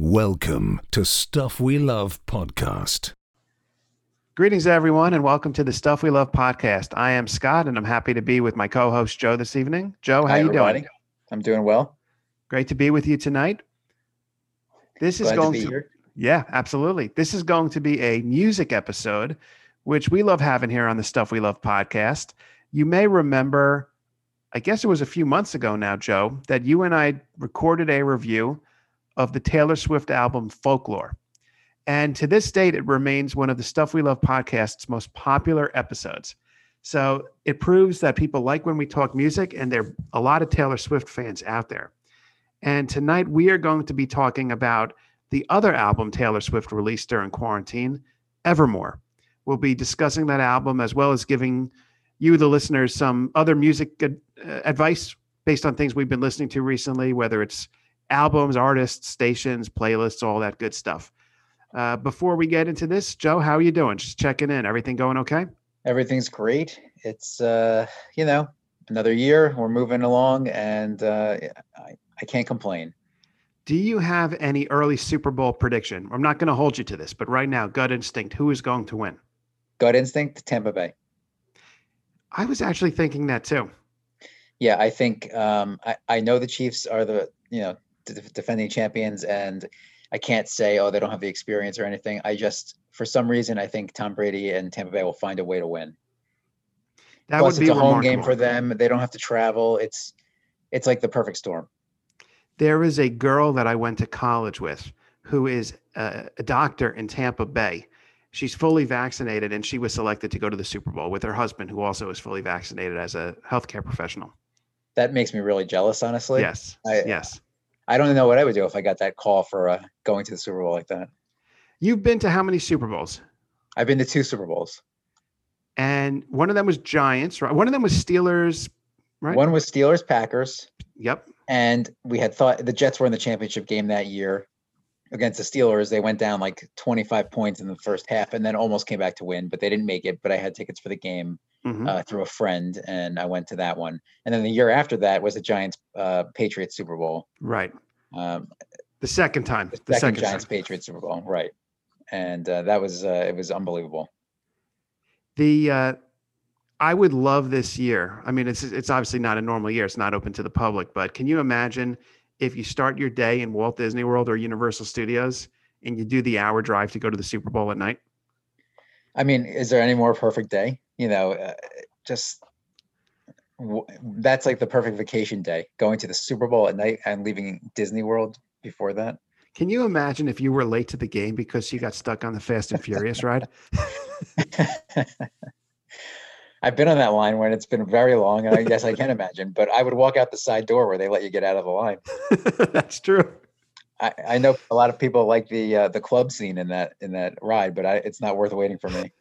Welcome to Stuff We Love Podcast. Greetings, everyone, and welcome to the Stuff We Love podcast. I am Scott, and I'm happy to be with my co-host Joe this evening. Joe, how Hi, you everybody. doing? I'm doing well. Great to be with you tonight. This is going to be to, here. yeah, absolutely. This is going to be a music episode, which we love having here on the Stuff We Love podcast. You may remember, I guess it was a few months ago now, Joe, that you and I recorded a review of the Taylor Swift album Folklore. And to this date, it remains one of the Stuff We Love podcast's most popular episodes. So it proves that people like when we talk music, and there are a lot of Taylor Swift fans out there. And tonight we are going to be talking about the other album Taylor Swift released during quarantine, Evermore. We'll be discussing that album as well as giving you, the listeners, some other music ad- uh, advice based on things we've been listening to recently, whether it's albums, artists, stations, playlists, all that good stuff. Uh, before we get into this, Joe, how are you doing? Just checking in. Everything going okay? Everything's great. It's uh, you know, another year. We're moving along, and uh, I, I can't complain. Do you have any early Super Bowl prediction? I'm not going to hold you to this, but right now, gut instinct, who is going to win? Gut instinct, Tampa Bay. I was actually thinking that too. Yeah, I think um, I, I know the Chiefs are the you know defending champions, and I can't say oh they don't have the experience or anything. I just for some reason I think Tom Brady and Tampa Bay will find a way to win. That Plus, would be it's a home game for them. They don't have to travel. It's it's like the perfect storm. There is a girl that I went to college with who is a, a doctor in Tampa Bay. She's fully vaccinated and she was selected to go to the Super Bowl with her husband, who also is fully vaccinated as a healthcare professional. That makes me really jealous, honestly. yes. I- yes. I don't know what I would do if I got that call for uh, going to the Super Bowl like that. You've been to how many Super Bowls? I've been to two Super Bowls. And one of them was Giants, right? One of them was Steelers, right? One was Steelers Packers, Yep. and we had thought the Jets were in the championship game that year against the Steelers. They went down like 25 points in the first half and then almost came back to win, but they didn't make it. But I had tickets for the game Mhm. uh, through a friend, and I went to that one. And then the year after that was the Giants uh, Patriots Super Bowl. right. Um, The second time. the The second, second Giants time. Patriots Super Bowl, right? And uh, that was uh, it was unbelievable. The uh, I would love this year. I mean, it's it's obviously not a normal year. It's not open to the public, but can you imagine if you start your day in Walt Disney World or Universal Studios and you do the hour drive to go to the Super Bowl at night? I mean, is there any more perfect day? You know, uh, just w- that's like the perfect vacation day. Going to the Super Bowl at night and leaving Disney World before that. Can you imagine if you were late to the game because you got stuck on the Fast and Furious ride? I've been on that line when it's been very long, and I guess I can imagine. But I would walk out the side door where they let you get out of the line. That's true. I, I know a lot of people like the uh, the club scene in that in that ride, but I, it's not worth waiting for me.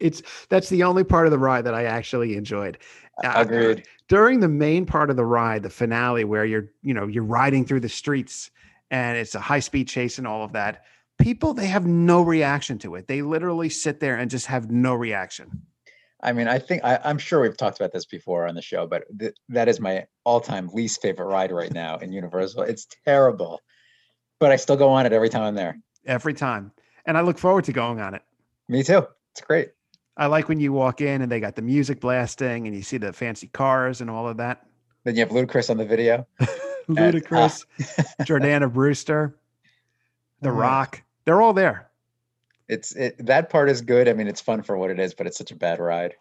It's that's the only part of the ride that I actually enjoyed. Uh, Agreed. during the main part of the ride, the finale where you're, you know, you're riding through the streets and it's a high speed chase and all of that. People, they have no reaction to it. They literally sit there and just have no reaction. I mean, I think I, I'm sure we've talked about this before on the show, but th- that is my all-time least favorite ride right now in Universal. It's terrible, but I still go on it every time I'm there. every time. And I look forward to going on it. Me too. It's great. I like when you walk in and they got the music blasting and you see the fancy cars and all of that. Then you have Ludacris on the video. Ludacris, Jordana Brewster, The Uh, Rock. They're all there. It's it, that part is good. I mean, it's fun for what it is, but it's such a bad ride.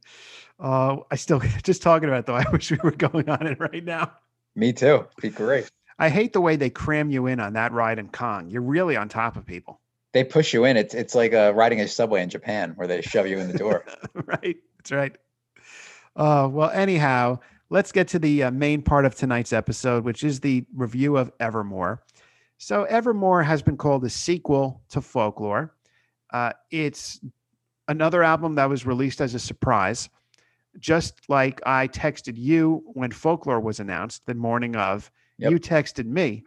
uh, I still just talking about it, though. I wish we were going on it right now. Me too. Be great. I hate the way they cram you in on that ride in Kong. You're really on top of people. They push you in. It's it's like uh, riding a subway in Japan where they shove you in the door. right. That's right. Uh, well, anyhow, let's get to the uh, main part of tonight's episode, which is the review of Evermore. So, Evermore has been called a sequel to Folklore. Uh, it's another album that was released as a surprise, just like I texted you when Folklore was announced the morning of. Yep. You texted me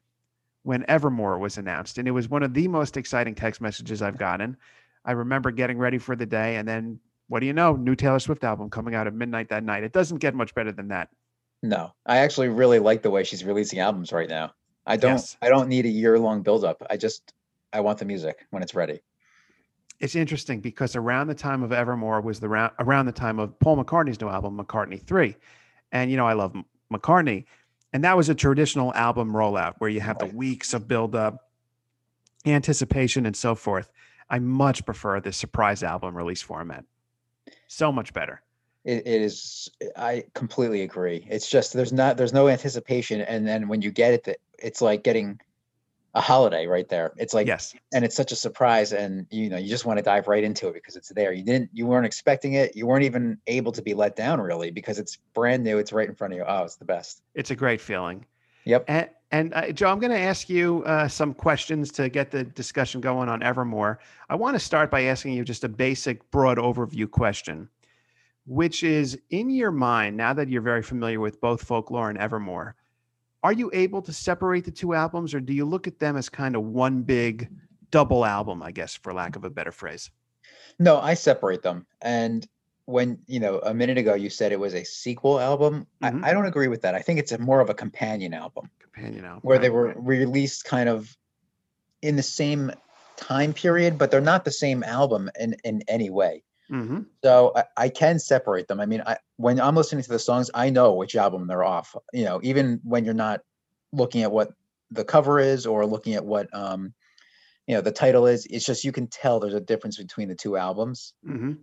when Evermore was announced, and it was one of the most exciting text messages I've gotten. I remember getting ready for the day, and then what do you know? New Taylor Swift album coming out at midnight that night. It doesn't get much better than that. No, I actually really like the way she's releasing albums right now. I don't Yes. I don't need a year long buildup. I just I want the music when it's ready. It's interesting because around the time of Evermore was the round, around the time of Paul McCartney's new album, McCartney 3. And, you know, I love McCartney. And that was a traditional album rollout where you have the weeks of build-up, anticipation, and so forth. I much prefer this surprise album release format. So much better. It, it is I completely agree. It's just there's not there's no anticipation and then when you get it it's like getting a holiday right there. It's like yes. and it's such a surprise and you know you just want to dive right into it because it's there you didn't you weren't expecting it you weren't even able to be let down really because it's brand new it's right in front of you oh it's the best It's a great feeling. yep And, and uh, Joe, I'm going to ask you uh, some questions to get the discussion going on Evermore. I want to start by asking you just a basic, broad overview question, which is in your mind, now that you're very familiar with both Folklore and Evermore, are you able to separate the two albums or do you look at them as kind of one big double album, I guess, for lack of a better phrase? no i separate them and when you know a minute ago you said it was a sequel album Mhm. I, I don't agree with that i think it's a more of a companion album Companion album. where they were right. released kind of in the same time period but they're not the same album in in any way Mhm. So I, I can separate them. I mean, I, when I'm listening to the songs, I know which album they're off. You know, even when you're not looking at what the cover is or looking at what um, you know the title is, it's just you can tell there's a difference between the two albums. Mhm.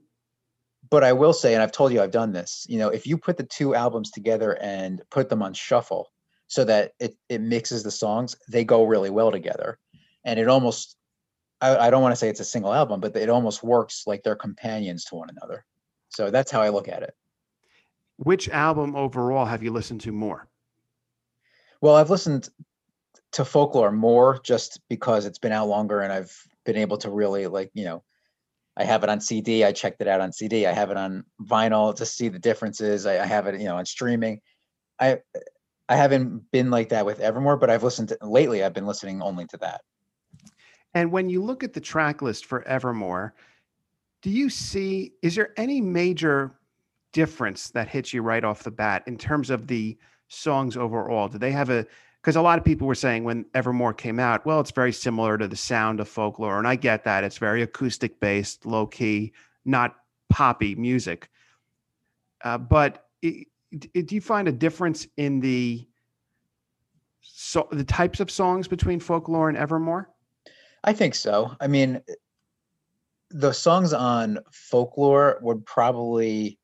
But I will say, and I've told you I've done this. You know, if you put the two albums together and put them on shuffle, so that it it mixes the songs, they go really well together, and it almost. I, I don't want to say it's a single album, but it almost works like they're companions to one another. So that's how I look at it. Which album overall have you listened to more? Well, I've listened to folklore more just because it's been out longer and I've been able to really like, you know, I have it on CD. I checked it out on CD. I have it on vinyl to see the differences. I, I have it, you know, on streaming. I I haven't been like that with Evermore, but I've listened to lately. I've been listening only to that. And when you look at the track list for Evermore, do you see, is there any major difference that hits you right off the bat in terms of the songs overall? Do they have a, because a lot of people were saying when Evermore came out, well, it's very similar to the sound of folklore. And I get that. It's very acoustic based, low key, not poppy music. Uh, but i i- do you find a difference in the, so the types of songs between folklore and Evermore? I think so. I mean, the songs on folklore would probably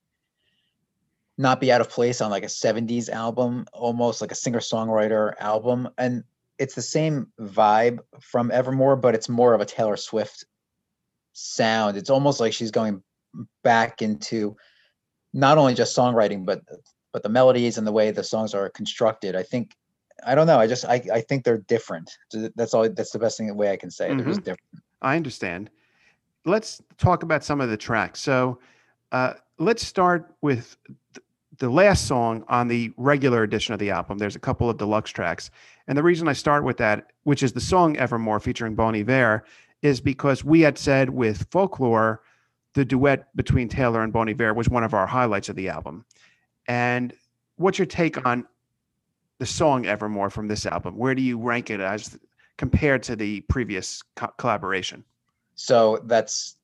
not be out of place on like a 70s album, almost like a singer songwriter album. And it's the same vibe from Evermore, but it's more of a Taylor Swift sound. It's almost like she's going back into not only just songwriting, but but the melodies and the way the songs are constructed. I think I don't know. I just I, I think they're different. That's all. That's the best thing way I can say. it. They're just different. I understand. Let's talk about some of the tracks. So uh, let's start with th- the last song on the regular edition of the album. There's a couple of deluxe tracks. And the reason I start with that, which is the song Evermore featuring Bon Iver, is because we had said with Folklore, the duet between Taylor and Bon Iver was one of our highlights of the album. And what's your take on the song Evermore from this album? Where do you rank it as compared to the previous co- collaboration? So that's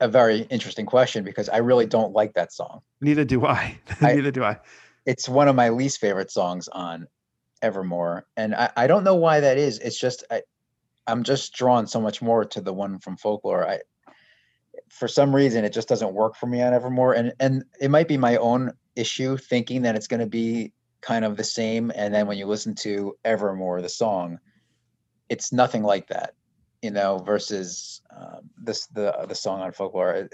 a very interesting question because I really don't like that song. Neither do I. I- Neither do I. It's one of my least favorite songs on Evermore, and I, I don't know why that is. It's just I, I'm just drawn so much more to the one from Folklore. I, for some reason, it just doesn't work for me on Evermore, and and it might be my own issue thinking that it's going to be kind of the same, and then when you listen to Evermore, the song, it's nothing like that, you know. Versus um, this the the song on Folklore.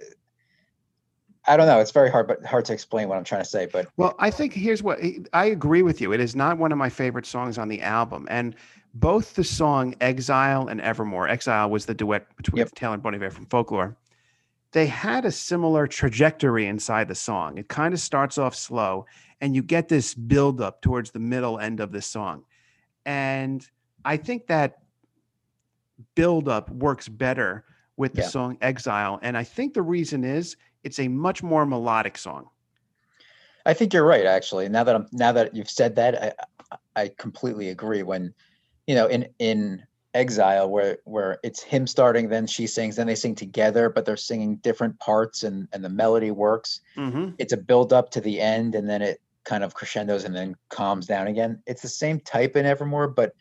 I don't know. It's very hard, but hard to explain what I'm trying to say. But Well, I think here's what I agree with you. It is not one of my favorite songs on the album. And both the song Exile and Evermore, Exile was the duet between Yep. Taylor and Bon Iver from Folklore. They had a similar trajectory inside the song. It kind of starts off slow and you get this build up towards the middle end of the song. And I think that build up works better with the Yeah. song Exile. And I think the reason is it's a much more melodic song. I think you're right. Actually, now that I'm now that you've said that, I I- completely agree. When you know, in in Exile, where where it's him starting, then she sings, then they sing together, but they're singing different parts, and and the melody works. hmm It's a build up to the end, and then it kind of crescendos and then calms down again. It's the same type in Evermore, but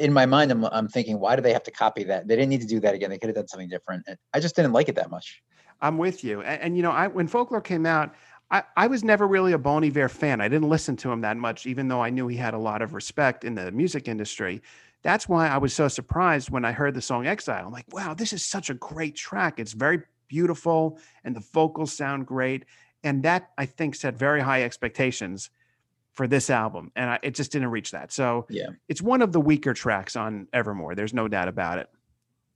in my mind, I'm I'm thinking, why do they have to copy that? They didn't need to do that again. They could have done something different. I just didn't like it that much. I'm with you. And, and you know, I when folklore came out, I, I was never really a Bon Iver fan. I didn't listen to him that much, even though I knew he had a lot of respect in the music industry. That's why I was so surprised when I heard the song Exile. I'm like, wow, this is such a great track. It's very beautiful and the vocals sound great. And that I think set very high expectations for this album. And I, it just didn't reach that. So Yeah. it's one of the weaker tracks on Evermore. There's no doubt about it.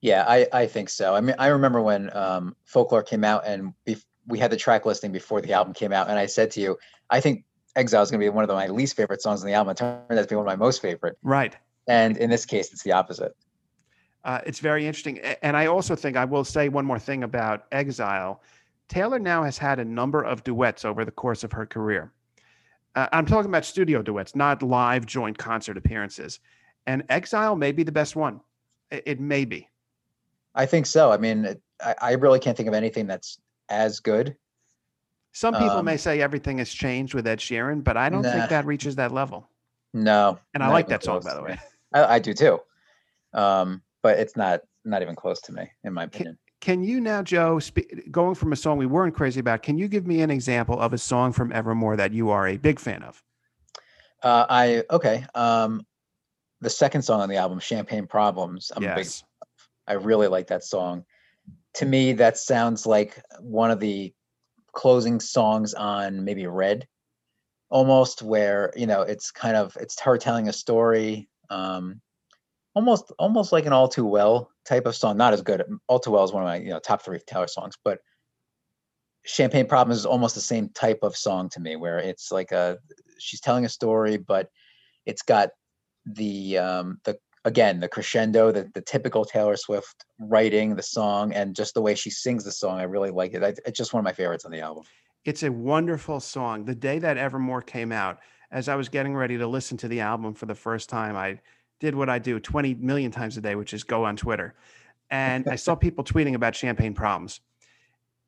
Yeah, I, I think so. I mean, I remember when um, Folklore came out and bef- we had the track listing before the album came out, and I said to you, I think Exile is going to be one of the, my least favorite songs on the album. It turned out to be one of my most favorite. Right. And in this case, it's the opposite. Uh, it's very interesting. And I also think I will say one more thing about Exile. Taylor now has had a number of duets over the course of her career. Uh, I'm talking about studio duets, not live joint concert appearances. And Exile may be the best one. It, it may be. I think so. I mean, it, I, I really can't think of anything that's as good. Some people may Um, say everything has changed with Ed Sheeran, but I don't Nah. think that reaches that level. No. And I like that song, by the way. I, I do too. Um, but it's not not even close to me, in my opinion. Can you now, Joe, spe- going from a song we weren't crazy about, can you give me an example of a song from Evermore that you are a big fan of? Uh, I okay. Um, the second song on the album, "Champagne Problems," I'm a big yes. I really like that song. To me, that sounds like one of the closing songs on maybe Red, almost where you know it's kind of it's her telling a story, um, almost almost like an All Too Well type of song. Not as good. All Too Well is one of my you know top three Taylor songs, but Champagne Problems is almost the same type of song to me, where it's like a she's telling a story, but it's got the um, the again the crescendo the, the typical taylor swift writing the song and just the way she sings the song i really like it I, it's just one of my favorites on the album It's a wonderful song. The day that Evermore came out, as I was getting ready to listen to the album for the first time, I did what I do 20 million times a day, which is go on Twitter. And I saw people tweeting about champagne problems.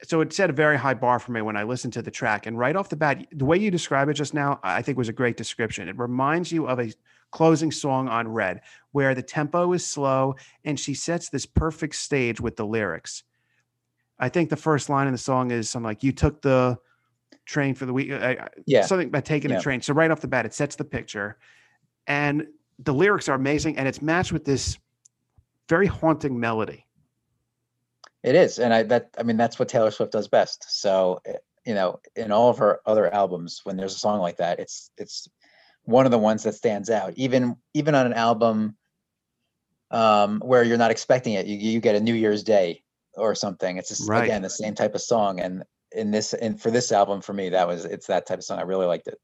So it set a very high bar for me when I listened to the track. And right off the bat, the way you describe it just now, I think was a great description. It reminds you of a closing song on Red, where the tempo is slow and she sets this perfect stage with the lyrics. I think the first line in the song is something like, You took the train for the week. I- I- yeah something about taking Yeah. a train. So right off the bat, it sets the picture, and the lyrics are amazing, and it's matched with this very haunting melody. it is and i that i mean that's what taylor swift does best. So eh, you know in all of her other albums when there's a song like that it's it's one of the ones that stands out. Even even on an album um where you're not expecting it you, you get a new year's day or something. It's just Right. again the same type of song and in this and for this album for me that was it's that type of song. I really liked it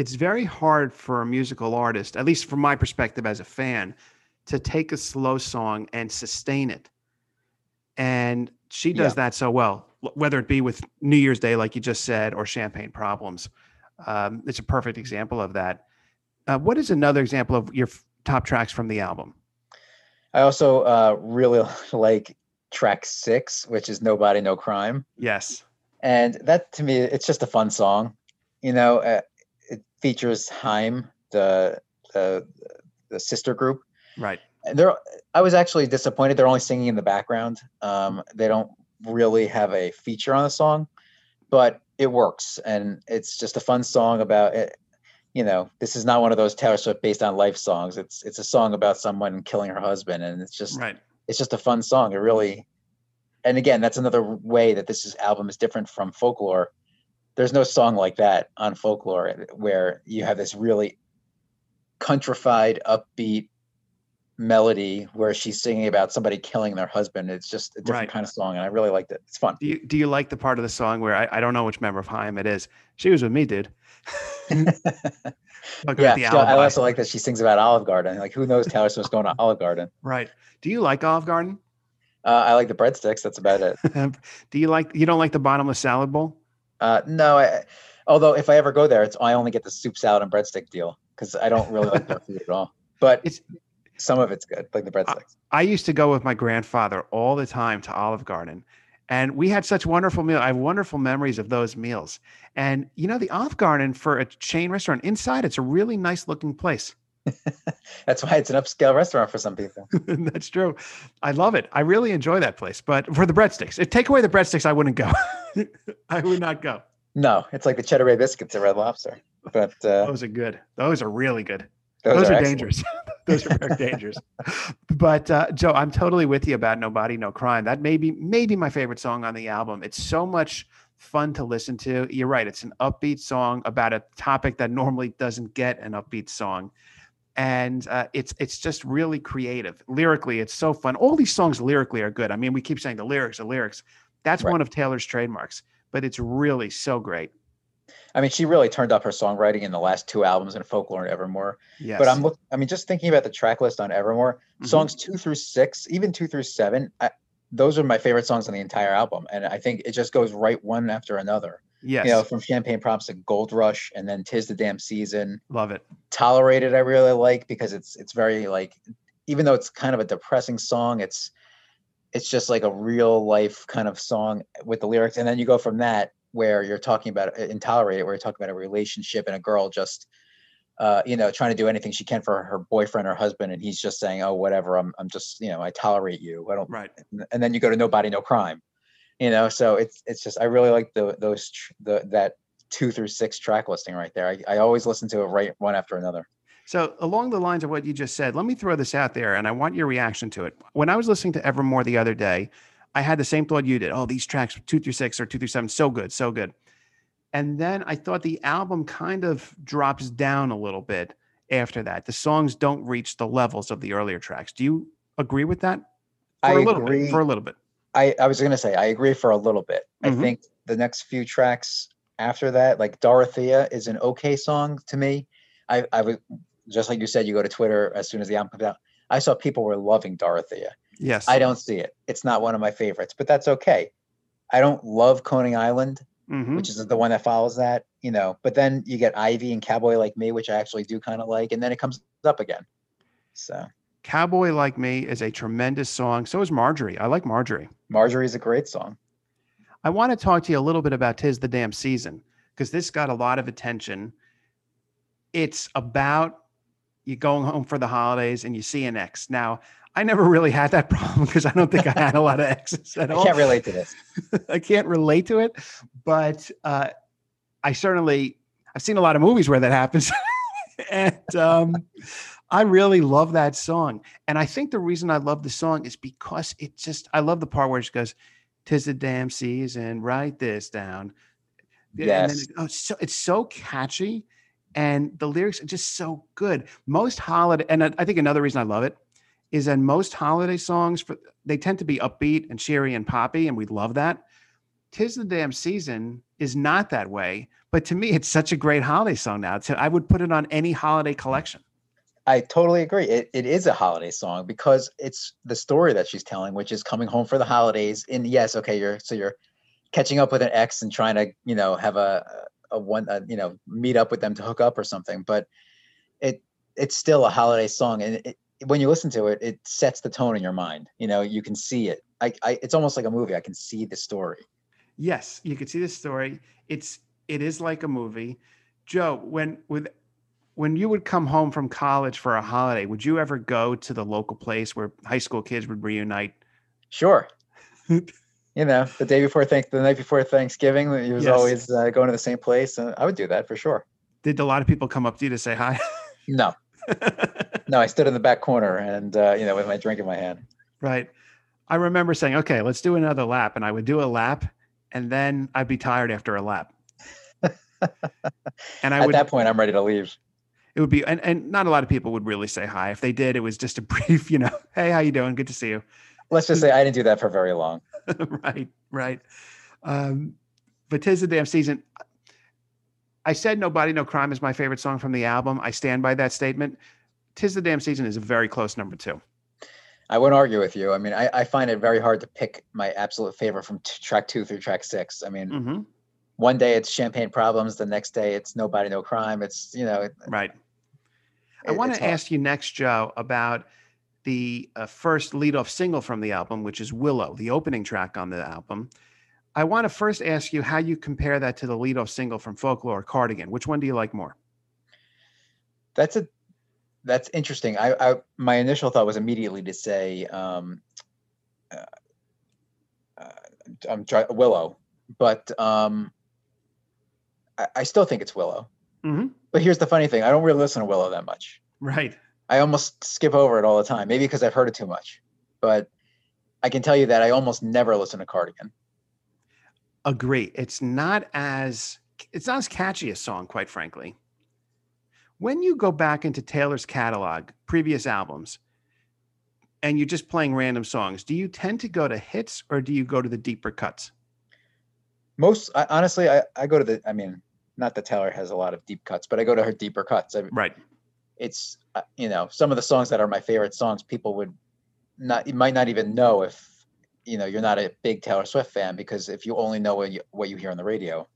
It's very hard for a musical artist, at least from my perspective as a fan, to take a slow song and sustain it. And she does that so well, whether it be with New Year's Day, like you just said, or Champagne Problems. Um, it's a perfect example of that. Uh, what is another example of your f- top tracks from the album? I also uh, really like track six, which is Nobody, No Crime. Yes. And that to me, it's just a fun song. You know, uh, features Haim, the, the, the sister group. Right. And they're, I was actually disappointed. They're only singing in the background. Um, they don't really have a feature on the song, but it works. And it's just a fun song about it. You know, this is not one of those Taylor Swift based on life songs. It's it's a song about someone killing her husband, and it's just Right. it's just a fun song. It really, and again, that's another way that this is, album is different from folklore. There's no song like that on folklore where you have this really countrified, upbeat melody where she's singing about somebody killing their husband. It's just a different Right. kind of song, and I really liked it. It's fun. Do you do you like the part of the song where I, I don't know which member of Haim it is? She was with me, dude. Yeah, about the so I also like that she sings about Olive Garden. Like, who knows Taylor Swift's going to Olive Garden? right. Do you like Olive Garden? Uh, I like the breadsticks. That's about it. do you like you don't like the bottomless salad bowl? Uh, no, I, although if I ever go there, it's I only get the soup salad and breadstick deal because I don't really like their food at all. But It's Some of it's good, like the breadsticks. I used to go with my grandfather all the time to Olive Garden, and we had such wonderful meal. I have wonderful memories of those meals. And you know, the Olive Garden for a chain restaurant inside, it's a really nice looking place. That's why it's an upscale restaurant for some people. That's true. I love it. I really enjoy that place. But for the breadsticks, if take away the breadsticks, I wouldn't go. I would not go. No, it's like the cheddar bay biscuits at Red Lobster. But uh, Those are good. Those are really good. those, Those, are, excellent. dangerous. Those are very dangerous. But uh, Joe, I'm totally with you about "No Body, No Crime." That may be maybe my favorite song on the album. It's so much fun to listen to. You're right. It's an upbeat song about a topic that normally doesn't get an upbeat song, and uh, it's it's just really creative. Lyrically, it's so fun. All these songs lyrically are good. I mean, we keep saying the lyrics, the lyrics. That's Right. one of Taylor's trademarks. But it's really so great. I mean, she really turned up her songwriting in the last two albums in Folklore and Evermore. Yes. But I'm look. I mean, just thinking about the track list on Evermore, Mhm. songs two through six, even two through seven, I, those are my favorite songs on the entire album, and I think it just goes right one after another. Yes. You know, from Champagne Problems to Gold Rush, and then Tis the Damn Season. Love it. Tolerate It, I really like because it's it's very like, even though it's kind of a depressing song, it's it's just like a real life kind of song with the lyrics, and then you go from that where you're talking about uh, Intolerated, where you're talking about a relationship and a girl just uh, you know, trying to do anything she can for her boyfriend or husband, and he's just saying, "Oh, whatever. I'm, I'm just, you know, I tolerate you. I don't." Right. And then you go to "Nobody, No Crime," you know. So it's, it's just, I really like the those tr- the that two through six track listing right there. I, I always listen to it right one after another. So, along the lines of what you just said, let me throw this out there and I want your reaction to it. When I was listening to Evermore the other day, I had the same thought you did. Oh, these tracks, two through six or two through seven, so good, so good. And then I thought the album kind of drops down a little bit after that. The songs don't reach the levels of the earlier tracks. Do you agree with that? For I a little agree. bit. For a little bit. I, I was going to say, I agree for a little bit. Mhm. I think the next few tracks after that, like Dorothea is an okay song to me. I, I was just like you said, you go to Twitter as soon as the album comes out. I saw people were loving Dorothea. Yes. I don't see it. It's not one of my favorites, but that's okay. I don't love Coney Island, Mhm. which is the one that follows that, you know, but then you get Ivy and Cowboy Like Me, which I actually do kind of like, and then it comes up again. So Cowboy Like Me is a tremendous song. So is Marjorie. I like Marjorie. Marjorie's a great song. I want to talk to you a little bit about Tis the Damn Season because this got a lot of attention. It's about you going home for the holidays and you see an ex. Now, I never really had that problem because I don't think I had a lot of exes at all. I can't relate to this. I can't relate to it, but uh, I certainly I've seen a lot of movies where that happens, and um, I really love that song. And I think the reason I love the song is because it just I love the part where she goes, "Tis the damn season, write this down." And then Yes. it- oh, it's so it's so catchy, and the lyrics are just so good. Most holiday, and I I think another reason I love it is that most holiday songs for they tend to be upbeat and cheery and poppy, and we love that. Tis the damn season is not that way, but to me, it's such a great holiday song now. So I would put it on any holiday collection. I totally agree. It, it is a holiday song because it's the story that she's telling, which is coming home for the holidays. And yes, okay, you're so you're catching up with an ex and trying to, you know, have a a one, a, you know, meet up with them to hook up or something. But it it's still a holiday song, and it, when you listen to it, it sets the tone in your mind. You know, you can see it. I, I it's almost like a movie. I can see the story. Yes, you can see the story. It's it is like a movie. Joe, when with when you would come home from college for a holiday, would you ever go to the local place where high school kids would reunite? Sure. you know, the day before thank the night before Thanksgiving, he was Yes. always uh, going to the same place. And I would do that for sure. Did a lot of people come up to you to say hi? No, no, I stood in the back corner and uh, you know with my drink in my hand. right. I remember saying, "Okay, let's do another lap," and I would do a lap, and then I'd be tired after a lap. and I At would that point, I'm ready to leave. It would be and, and not a lot of people would really say hi. If they did it was just a brief you know hey how you doing? Good to see you. Let's just say I didn't do that for very long. right right. Um but tis the damn season. I said nobody no crime is my favorite song from the album. I stand by that statement. Tis the damn season is a very close number two. I wouldn't argue with you. I mean, I, I find it very hard to pick my absolute favorite from t- track two through track six. I mean, hmm one day it's Champagne Problems, the next day it's Nobody No Crime. It's you know, right i want to ask you next joe about the uh, first lead-off single from the album, which is Willow, the opening track on the album. I want to first ask you how you compare that to the lead-off single from Folklore, Cardigan. Which one do you like more? That's a that's interesting. I, I my initial thought was immediately to say um, uh, uh, I'm try, Willow, but um, I, I still think it's Willow. Mm-hmm. But here's the funny thing: I don't really listen to Willow that much. Right. I almost skip over it all the time, maybe because I've heard it too much. But I can tell you that I almost never listen to Cardigan. Agree. It's not as it's not as catchy a song, quite frankly. When you go back into Taylor's catalog, previous albums, and you're just playing random songs, do you tend to go to hits or do you go to the deeper cuts? Most I, honestly, I, I go to the. I mean, not that Taylor has a lot of deep cuts, but I go to her deeper cuts. I, Right. it's uh, you know some of the songs that are my favorite songs people would not you might not even know if you know you're not a big Taylor Swift fan because if you only know what you what you hear on the radio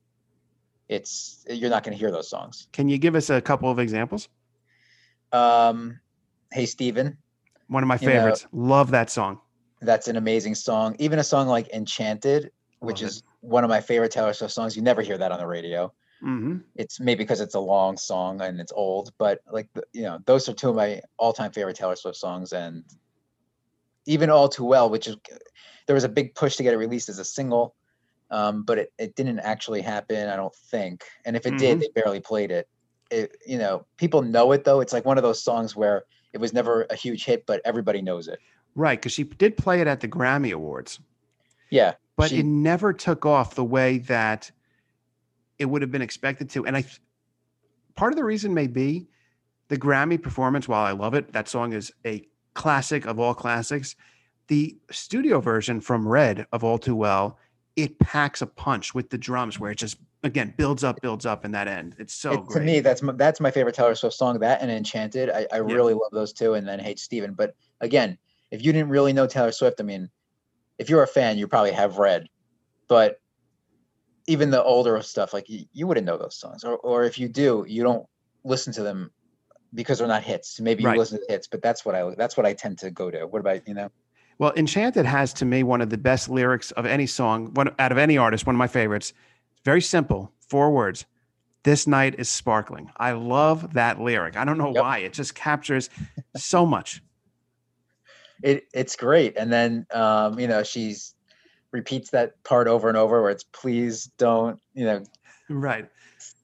it's you're not going to hear those songs Can you give us a couple of examples? um hey Stephen One of my You know- favorites. Love that song. that's an amazing song even a song like Enchanted which Love is one of my favorite Taylor Swift songs you never hear that on the radio hmm it's maybe because it's a long song and it's old, but like you know, those are two of my all-time favorite Taylor Swift songs, and even "All Too Well," which is there was a big push to get it released as a single, um, but it, it didn't actually happen, I don't think. And if it did, they barely played it. It you know, people know it though. It's like one of those songs where it was never a huge hit, but everybody knows it. Right. Because she did play it at the Grammy Awards, Yeah, but She- it never took off the way that it would have been expected to. And I, part of the reason may be the Grammy performance. While I love it, that song is a classic of all classics. The studio version from Red of All Too Well, it packs a punch with the drums where it just again builds up, builds up in that end. It's so it- great. to me that's my, that's my favorite Taylor Swift song. That and Enchanted, I, I really love those two. And then Hey Stephen. But again, if you didn't really know Taylor Swift, I mean, if you're a fan, you probably have read. But even the older stuff, like you, you wouldn't know those songs, or or if you do, you don't listen to them because they're not hits. Maybe you Right. listen to hits, but that's what I that's what I tend to go to. What about you know? Well, Enchanted has to me one of the best lyrics of any song, one out of any artist, one of my favorites. Very simple, four words. This night is sparkling. I love that lyric. I don't know Yep. why. It just captures so much. It it's great. And then um, you know, she's repeats that part over and over where it's please don't, you know, Right.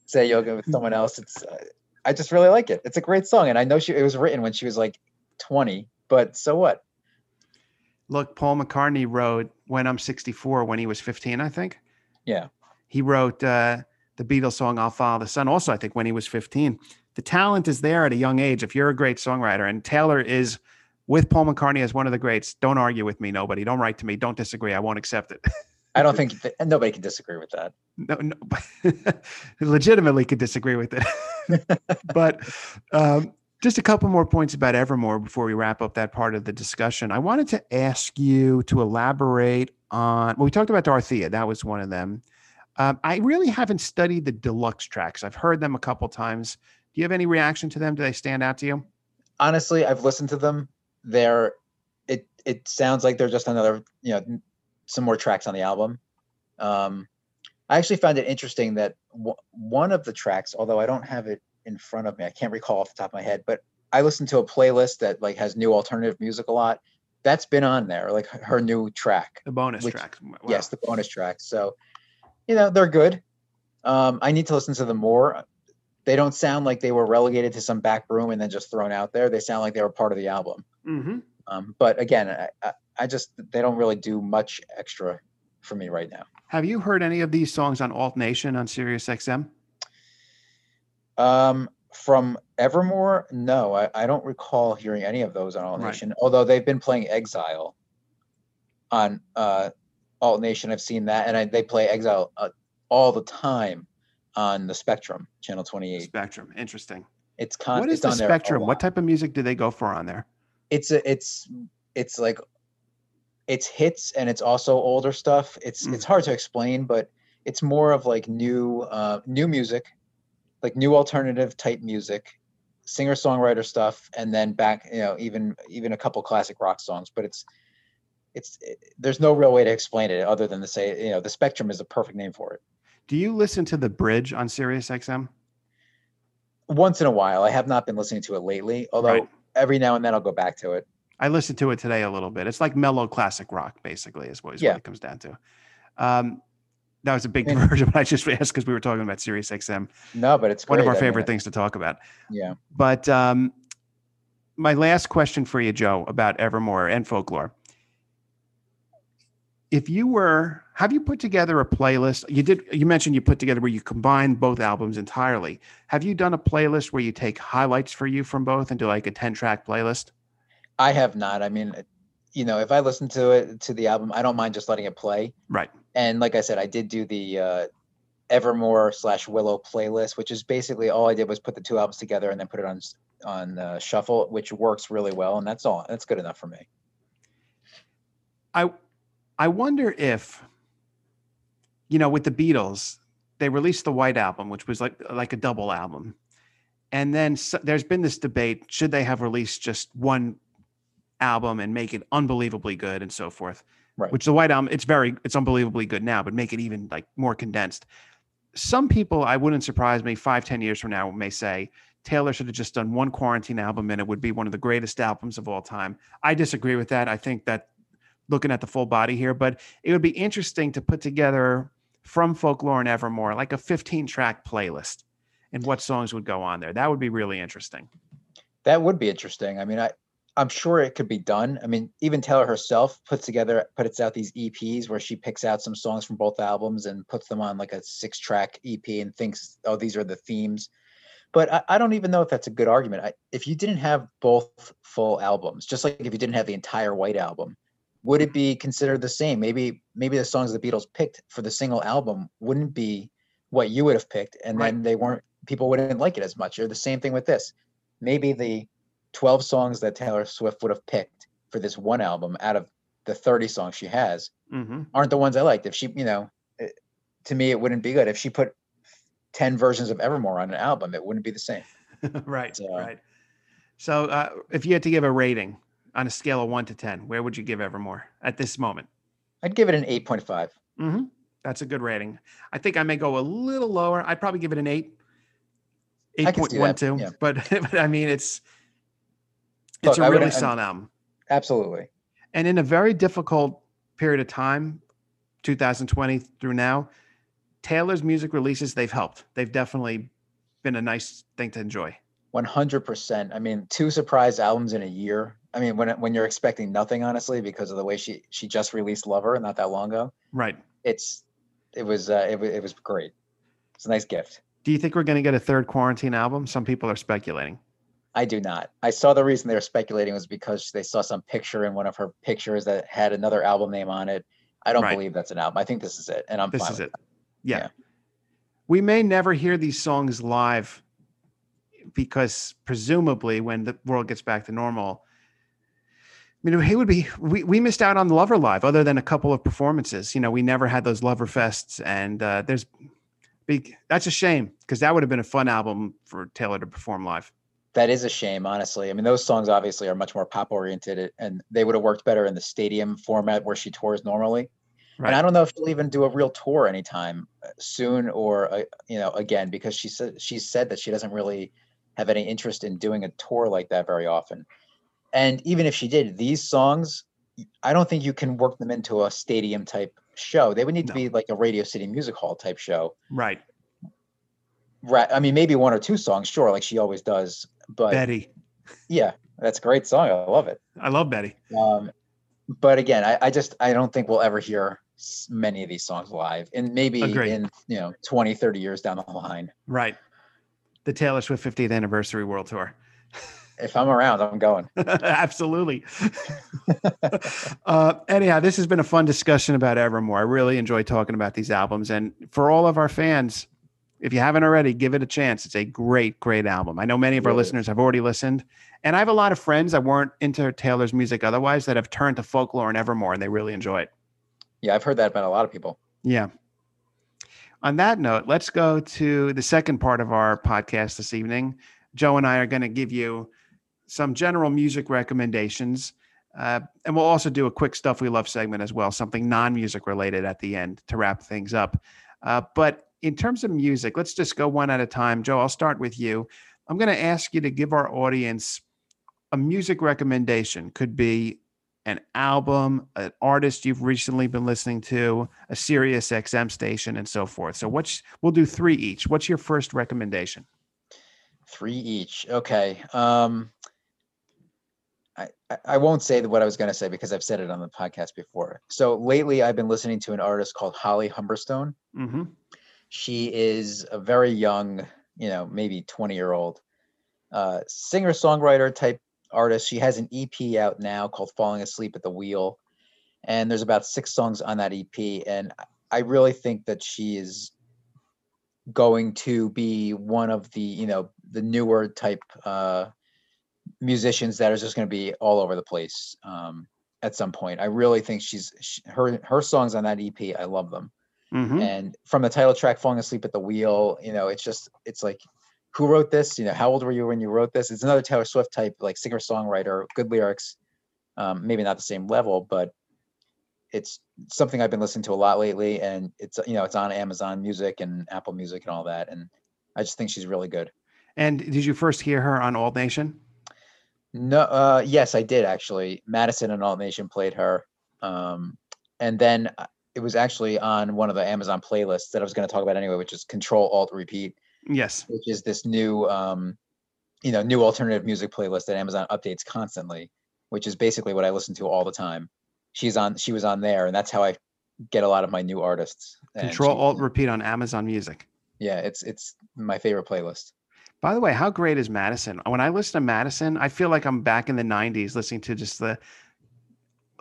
say yoga with someone else. It's uh, I just really like it. It's a great song, and I know she it was written when she was like 20, but so what? Look, Paul McCartney wrote When I'm 64 when he was 15, I think. Yeah. He wrote uh, the Beatles song I'll Follow the Sun also, I think, when he was 15. The talent is there at a young age if you're a great songwriter. And Taylor is with Paul McCartney as one of the greats. Don't argue with me, nobody. Don't write to me. Don't disagree. I won't accept it. I don't think th- nobody can disagree with that. no, no legitimately could disagree with it. but um, just a couple more points about Evermore before we wrap up that part of the discussion. I wanted to ask you to elaborate on. Well, we talked about Dorothea. That was one of them. Um, I really haven't studied the deluxe tracks. I've heard them a couple times. Do you have any reaction to them? Do they stand out to you? Honestly, I've listened to them. They're it it sounds like they're just another, you know, some more tracks on the album. Um I actually found it interesting that w- one of the tracks, although I don't have it in front of me, I can't recall off the top of my head, but I listened to a playlist that like has new alternative music a lot. That's been on there, like her- new track. The bonus Which- tracks. Wow. Yes, the bonus track. So, you know, they're good. Um, I need to listen to them more. They don't sound like they were relegated to some back room and then just thrown out there. They sound like they were part of the album. Hmm Um, but again, I, I, just they don't really do much extra for me right now. Have you heard any of these songs on Alt Nation on Sirius XM? Um, from Evermore, no, I, I don't recall hearing any of those on Alt Right. Nation. Although they've been playing Exile on uh, Alt Nation, I've seen that, and I, they play Exile uh, all the time on the Spectrum channel twenty eight. Spectrum. Interesting. It's con. what is the spectrum? What type of music do they go for on there? It's a, it's it's like it's hits and it's also older stuff. It's Mm. it's hard to explain, but it's more of like new uh, new music, like new alternative type music, singer songwriter stuff, and then back, you know, even even a couple classic rock songs. But it's it's it, there's no real way to explain it other than to say, you know, the spectrum is a perfect name for it. Do you listen to the bridge on Sirius XM? Once in a while, I have not been listening to it lately, although Right. Every now and then I'll go back to it. I listened to it today a little bit. It's like mellow classic rock, basically, is what, is Yeah. what it comes down to. Um, that was a big diversion, but I just asked because we were talking about Sirius XM, No, but it's one of our I mean, favorite things to talk about. Yeah. But um, my last question for you, Joe, about Evermore and folklore. If you were, have you put together a playlist? You did, you mentioned you put together where you combine both albums entirely. Have you done a playlist where you take highlights for you from both and do like a 10 track playlist? I have not. I mean, you know, if I listen to it to the album, I don't mind just letting it play. Right. And like I said, I did do the uh, Evermore slash Willow playlist, which is basically all I did was put the two albums together and then put it on on uh, shuffle, which works really well, and that's all. That's good enough for me. I I wonder if you know with the Beatles they released the White Album which was like like a double album. And then s there's been this debate should they have released just one album and make it unbelievably good and so forth? Right. which the White Album it's very it's unbelievably good now but make it even like more condensed. Some people I wouldn't surprise me five ten years from now may say Taylor should have just done one quarantine album and it would be one of the greatest albums of all time. I disagree with that. I think that looking at the full body here, but it would be interesting to put together from folklore and evermore like a 15 track playlist and what songs would go on there. That would be really interesting. That would be interesting. I mean, I I'm sure it could be done. I mean, even Taylor herself puts together puts out these EPs where she picks out some songs from both albums and puts them on like a six track EP and thinks, oh, these are the themes. But I, I don't even know if that's a good argument. I, if you didn't have both full albums, just like if you didn't have the entire White album, would it be considered the same? Maybe maybe the songs the Beatles picked for the single album wouldn't be what you would have picked, and Right. then they weren't people wouldn't like it as much. Or the same thing with this. Maybe the 12 songs that Taylor Swift would have picked for this one album out of the 30 songs she has hmm aren't the ones I liked. If she, you know, it, to me, it wouldn't be good. If she put 10 versions of Evermore on an album, it wouldn't be the same. right. So- right. So uh, if you had to give a rating on a scale of one to 10, where would you give Evermore at this moment? I'd give it an 8.5. hmm That's a good rating. I think I may go a little lower. I'd probably give it an eight. I can see that, 8.12. yeah. But, but I mean, it's, it's a I would- really solid album. Absolutely. and in a very difficult period of time 2020 through now taylor's music releases they've helped they've definitely been a nice thing to enjoy 100%. I mean, two surprise albums in a year. I mean, when when you're expecting nothing, honestly, because of the way she she just released Lover not that long ago, right it's it was uh, it, it was great. It's a nice gift. do you think we're going to get a third quarantine album some people are speculating I do not. I saw the reason they were speculating was because they saw some picture in one of her pictures that had another album name on it. I don't Right. believe that's an album. I think this is it, and I'm this is it yeah. Yeah. we may never hear these songs live because presumably when the world gets back to normal I mean, it would be we, we missed out on Lover Live, other than a couple of performances. You know, we never had those Lover Fests, and uh, there's big. That's a shame because that would have been a fun album for Taylor to perform live. That is a shame, honestly. I mean, those songs obviously are much more pop oriented, and they would have worked better in the stadium format where she tours normally. Right. And I don't know if she'll even do a real tour anytime uh, soon, or uh, you know, again, because she said she's said that she doesn't really have any interest in doing a tour like that very often. And even if she did, these songs, I don't think you can work them into a stadium type show. They would need to be like a Radio City Music Hall type show. Right, Right. I mean, maybe one or two songs, sure, like she always does. But Betty. yeah, that's a great song. I love it. I love Betty. Um, but again, I, I just I don't think we'll ever hear many of these songs live, and maybe Agreed. in you know 20, 30 years down the line. Right, the Taylor Swift 50th anniversary world tour. If I'm around, I'm going. Absolutely. uh, anyhow, this has been a fun discussion about Evermore. I really enjoy talking about these albums. And for all of our fans, if you haven't already, give it a chance. It's a great, great album. I know many of our Really. listeners have already listened. And I have a lot of friends that weren't into Taylor's music otherwise that have turned to folklore and Evermore and they really enjoy it. Yeah, I've heard that about a lot of people. Yeah. On that note, let's go to the second part of our podcast this evening. Joe and I are going to give you some general music recommendations. Uh, and we'll also do a quick stuff we love segment as well, something non music related at the end to wrap things up. Uh, but in terms of music, let's just go one at a time. Joe, I'll start with you. I'm going to ask you to give our audience a music recommendation. Could be an album, an artist you've recently been listening to, a Sirius XM station, and so forth. So, what's we'll do three each. What's your first recommendation? Three each. Okay. Um, I, I won't say what I was going to say because I've said it on the podcast before. So lately, I've been listening to an artist called Holly Humberstone. Mm-hmm. She is a very young, you know, maybe 20 year old uh, singer songwriter type artist. She has an EP out now called Falling Asleep at the Wheel. And there's about six songs on that EP. And I really think that she is going to be one of the, you know, the newer type uh, musicians that is just going to be all over the place um, at some point. I really think she's she, her her songs on that EP. I love them. Mm-hmm. And from the title track, "Falling Asleep at the Wheel," you know, it's just it's like, who wrote this? You know, how old were you when you wrote this? It's another Taylor Swift type, like singer songwriter, good lyrics. Um, maybe not the same level, but it's something I've been listening to a lot lately, and it's you know it's on Amazon Music and Apple Music and all that, and I just think she's really good. And did you first hear her on Alt Nation? No, uh, yes, I did actually. Madison and Alt Nation played her, um, and then uh, it was actually on one of the Amazon playlists that I was going to talk about anyway, which is Control Alt Repeat, Yes. which is this new, um, you know, new alternative music playlist that Amazon updates constantly, which is basically what I listen to all the time. She's on, she was on there, and that's how I get a lot of my new artists. Control Alt Repeat on Amazon Music. Yeah, it's it's my favorite playlist. By the way, how great is Madison? When I listen to Madison, I feel like I'm back in the '90s listening to just the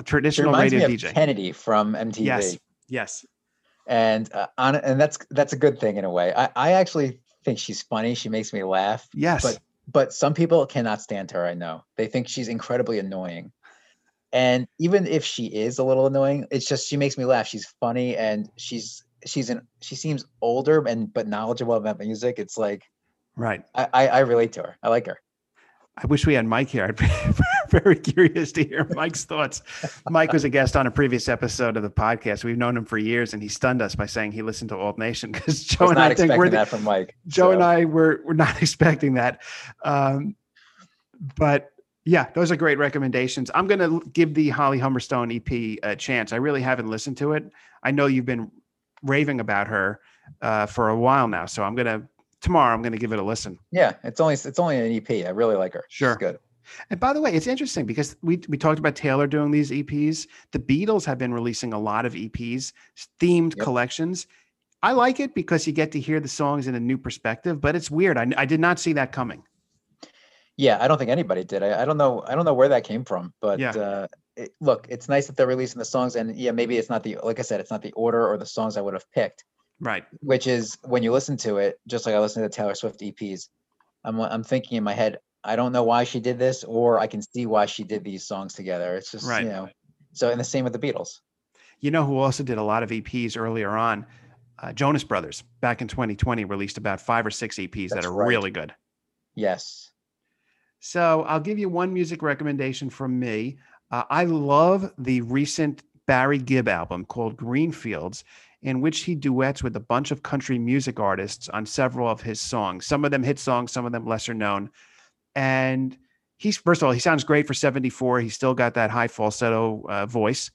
traditional radio DJ. Kennedy from MTV. Yes. Yes. and uh, on and that's that's a good thing in a way. I I actually think she's funny. She makes me laugh. Yes. But but some people cannot stand her. I know they think she's incredibly annoying, and even if she is a little annoying, it's just she makes me laugh. She's funny and she's she's an she seems older and but knowledgeable about music. It's like right. I I, I relate to her. I like her. I wish we had Mike here. I'd be very curious to hear Mike's thoughts. Mike was a guest on a previous episode of the podcast. We've known him for years, and he stunned us by saying he listened to Alt Nation because I Joe was and not I think we're the, that from Mike. Joe and I were we're not expecting that. Um, but yeah, those are great recommendations. I'm going to give the Holly Humberstone EP a chance. I really haven't listened to it. I know you've been raving about her uh, for a while now, so I'm going to tomorrow. I'm going to give it a listen. Yeah, it's only it's only an EP. I really like her. Sure. She's good. And by the way, it's interesting because we we talked about Taylor doing these EPs. The Beatles have been releasing a lot of EPs, themed Yep. collections. I like it because you get to hear the songs in a new perspective, but it's weird. I, I did not see that coming. Yeah, I don't think anybody did. I, I don't know. I don't know where that came from, but Yeah. uh, it, look, it's nice that they're releasing the songs, and yeah, maybe it's not the like I said, it's not the order or the songs I would have picked. Right. Which is when you listen to it, just like I listen to the Taylor Swift EPs, I'm I'm thinking in my head, I don't know why she did this, or I can see why she did these songs together. It's just Right. you know. So and the same with the Beatles. You know who also did a lot of EPs earlier on? Uh, Jonas Brothers back in 2020 released about five or six EPs that are right. really good. Yes. So I'll give you one music recommendation from me. Uh, I love the recent Barry Gibb album called Greenfields, in which he duets with a bunch of country music artists on several of his songs. Some of them hit songs, some of them lesser known. And he's, first of all, he sounds great for 74. He's still got that high falsetto uh, voice.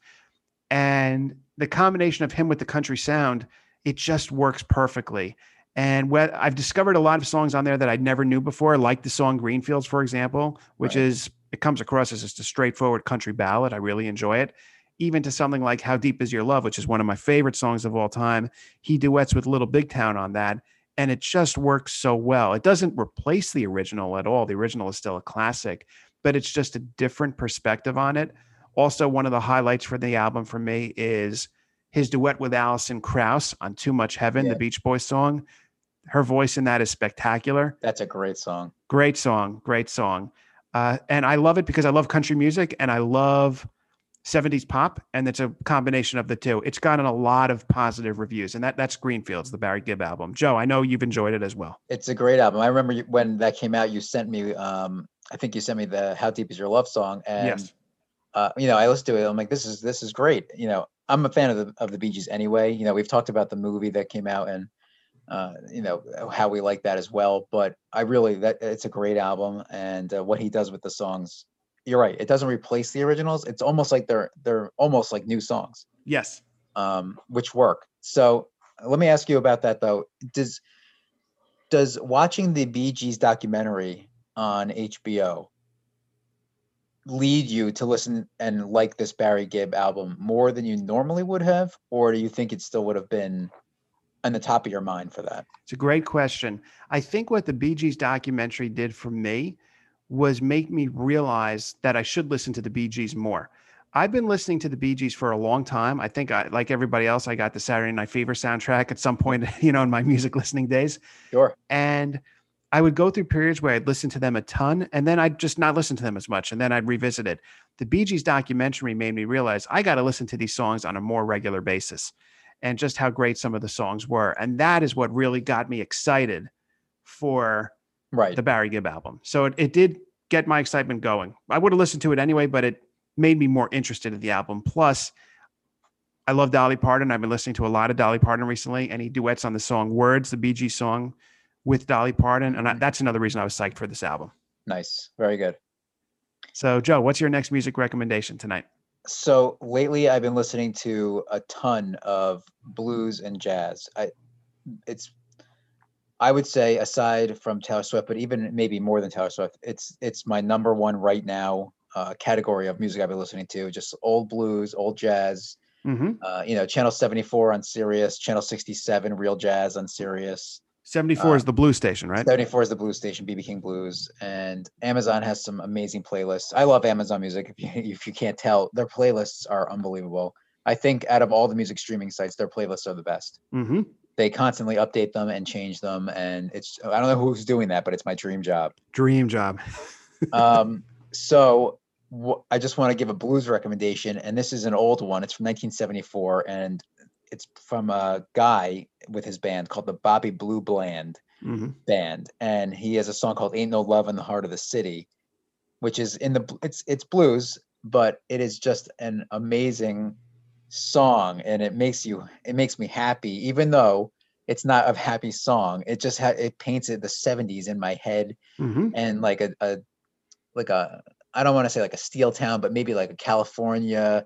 And the combination of him with the country sound, it just works perfectly. And what I've discovered a lot of songs on there that I never knew before, like the song Greenfields, for example, which Right. is it comes across as just a straightforward country ballad. I really enjoy it. Even to something like How Deep Is Your Love, which is one of my favorite songs of all time. He duets with Little Big Town on that. And it just works so well. It doesn't replace the original at all. The original is still a classic, but it's just a different perspective on it. Also, one of the highlights for the album for me is his duet with Alison Krauss on Too Much Heaven, Yeah. the Beach Boys song. Her voice in that is spectacular. That's a great song. Great song, great song. Uh, and I love it because I love country music and I love 70s pop, and it's a combination of the two. It's gotten a lot of positive reviews, and that that's Greenfields, the Barry Gibb album. Joe, I know you've enjoyed it as well. It's a great album. I remember when that came out, you sent me. Um, I think you sent me the "How Deep Is Your Love" song, and Yes. uh, you know, I listened to it. I'm like, this is this is great. You know, I'm a fan of the of the Bee Gees anyway. You know, we've talked about the movie that came out and uh, you know how we like that as well. But I really that it's a great album, and uh, what he does with the songs, you're right. It doesn't replace the originals. It's almost like they're they're almost like new songs, Yes. um, which work. So let me ask you about that though. Does does watching the Bee Gees documentary on HBO lead you to listen and like this Barry Gibb album more than you normally would have, or do you think it still would have been on the top of your mind for that? It's a great question. I think what the Bee Gees documentary did for me was make me realize that I should listen to the Bee Gees more. I've been listening to the Bee Gees for a long time. I think I, like everybody else, I got the Saturday Night Fever soundtrack at some point, you know, in my music listening days. Sure. And I would go through periods where I'd listen to them a ton and then I'd just not listen to them as much. And then I'd revisit it. The Bee Gees documentary made me realize I got to listen to these songs on a more regular basis and just how great some of the songs were. And that is what really got me excited for Right. the Barry Gibb album. So it, it did get my excitement going. I would have listened to it anyway, but it made me more interested in the album. Plus, I love Dolly Parton. I've been listening to a lot of Dolly Parton recently, and he duets on the song Words, the Bee Gees song with Dolly Parton. And I, mm-hmm. that's another reason I was psyched for this album. nice. Very good. So, Joe, what's your next music recommendation tonight? So lately I've been listening to a ton of blues and jazz. I it's I would say aside from Taylor Swift, but even maybe more than Taylor Swift, it's it's my number one right now uh, category of music I've been listening to. Just old blues, old jazz. Mm-hmm. Uh, you know, Channel 74 on Sirius, Channel 67 Real Jazz on Sirius. 74 Uh, is the blue station, right? 74 is the blue station, BB King Blues, and Amazon has some amazing playlists. I love Amazon Music. If you if you can't tell, their playlists are unbelievable. I think out of all the music streaming sites, their playlists are the best. Mm-hmm. They constantly update them and change them, and it's I don't know who's doing that, but it's my dream job. Dream job. Um, so wh- I just want to give a blues recommendation, and this is an old one. It's from 1974, and it's from a guy with his band called the Bobby Blue Bland hmm band, and he has a song called "Ain't No Love in the Heart of the City," which is in the it's it's blues, but it is just an amazing song, and it makes you it makes me happy, even though it's not a happy song. It just ha- it paints it the '70s in my head, hmm and like a, a like a I don't want to say like a steel town, but maybe like a California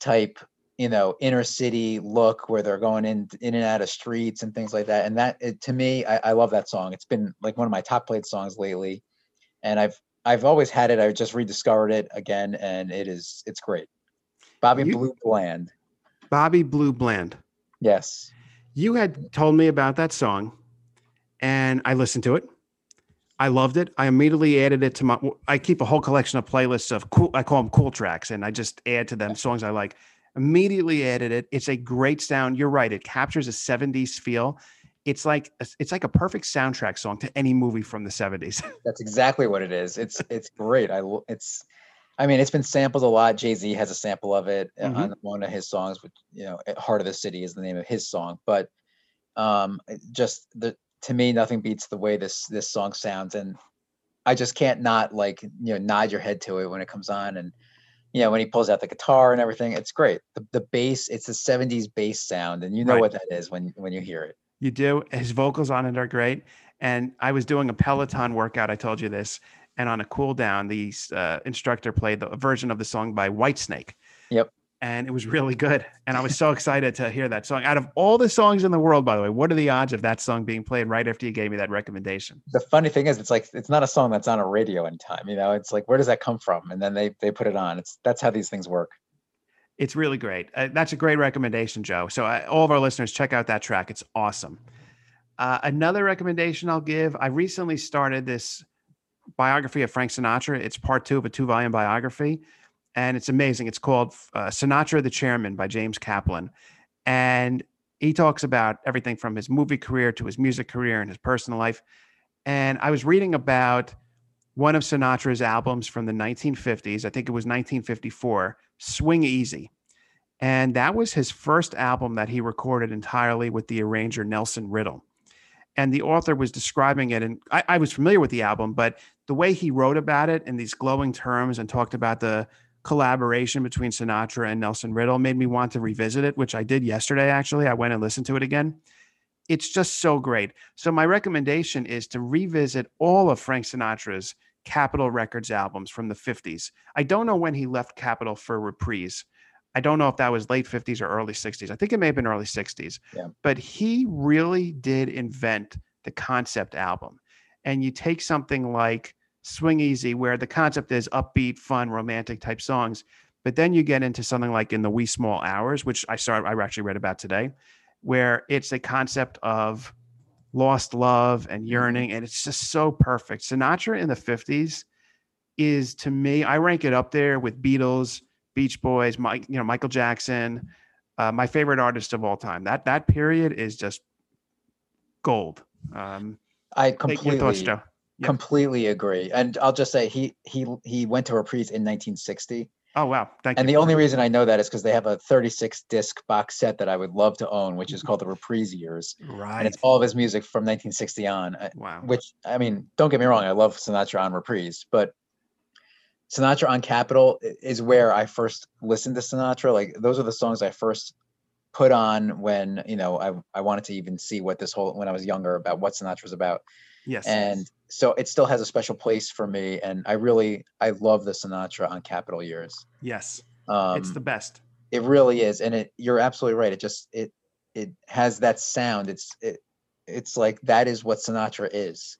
type, you know, inner city look where they're going in in and out of streets and things like that. And that it, to me, I, I love that song. It's been like one of my top played songs lately, and I've I've always had it. I just rediscovered it again, and it is it's great. Bobby You- Blue Bland, Bobby Blue Bland. yes, You had told me about that song, and I listened to it. I loved it. I immediately added it to my. I keep a whole collection of playlists of cool. I call them cool tracks, and I just add to them songs I like. Immediately added it. It's a great sound. You're right. It captures a '70s feel. It's like a- it's like a perfect soundtrack song to any movie from the '70s. that's exactly what it is. It's it's great. I it's. I mean, it's been sampled a lot. Jay Z has a sample of it uh, Mhm. on one of his songs, which you know, "Heart of the City" is the name of his song. But um, just the to me, nothing beats the way this this song sounds, and I just can't not like you know nod your head to it when it comes on, and you know when he pulls out the guitar and everything. It's great. The the bass, it's a '70s bass sound, and you know Right. what that is when when you hear it. You do. His vocals on it are great. And I was doing a Peloton workout. I told you this. And on a cool down, the uh, instructor played the a version of the song by Whitesnake. Yep. And it was really good. And I was so excited to hear that song. Out of all the songs in the world, by the way, what are the odds of that song being played right after you gave me that recommendation? the funny thing is it's like it's not a song that's on a radio in time you know it's like where does that come from and then they they put it on it's that's how these things work It's really great. Uh, that's a great recommendation, Joe. So, uh, all of our listeners, check out that track. It's awesome. Uh, another recommendation I'll give I recently started this biography of Frank Sinatra. It's part two of a two volume biography, and it's amazing. It's called uh, Sinatra the Chairman by James Kaplan. And he talks about everything from his movie career to his music career and his personal life. And I was reading about one of Sinatra's albums from the 1950s. I think it was 1954, Swing Easy. And that was his first album that he recorded entirely with the arranger Nelson Riddle. And the author was describing it, and I, I was familiar with the album, but the way he wrote about it in these glowing terms and talked about the collaboration between Sinatra and Nelson Riddle made me want to revisit it, which I did yesterday, actually. I went and listened to it again. It's just so great. So, my recommendation is to revisit all of Frank Sinatra's Capitol Records albums from the 50s. I don't know when he left Capitol for reprise. I don't know if that was late 50s or early 60s. I think it may have been early 60s. Yeah. But he really did invent the concept album. And you take something like Swing Easy, where the concept is upbeat, fun, romantic type songs. But then you get into something like in the wee small hours, which I started, I actually read about today, where it's a concept of lost love and mm-hmm. yearning, and it's just so perfect. Sinatra in the 50s is to me, I rank it up there with Beatles, Beach Boys, Mike, you know, Michael Jackson, uh, my favorite artist of all time. That that period is just gold. Um, I take your thoughts, completely Joe. Yep. completely agree. And I'll just say he he he went to reprise in 1960. Oh wow, thank And you. the only reason I know that is because they have a 36 disc box set that I would love to own, which is called the Reprise Years. right. And it's all of his music from 1960 on. uh, wow. Which I mean, don't get me wrong, I love Sinatra on reprise, but Sinatra on Capitol is where I first listened to Sinatra. Like those are the songs I first put on when you know I I wanted to even see what this whole when I was younger about what Sinatra was about. Yes. And so it still has a special place for me. And I really I love the Sinatra on Capitol years. yes. Um, it's the best. it really is and it you're absolutely right it just it it has that sound it's it it's like that is what sinatra is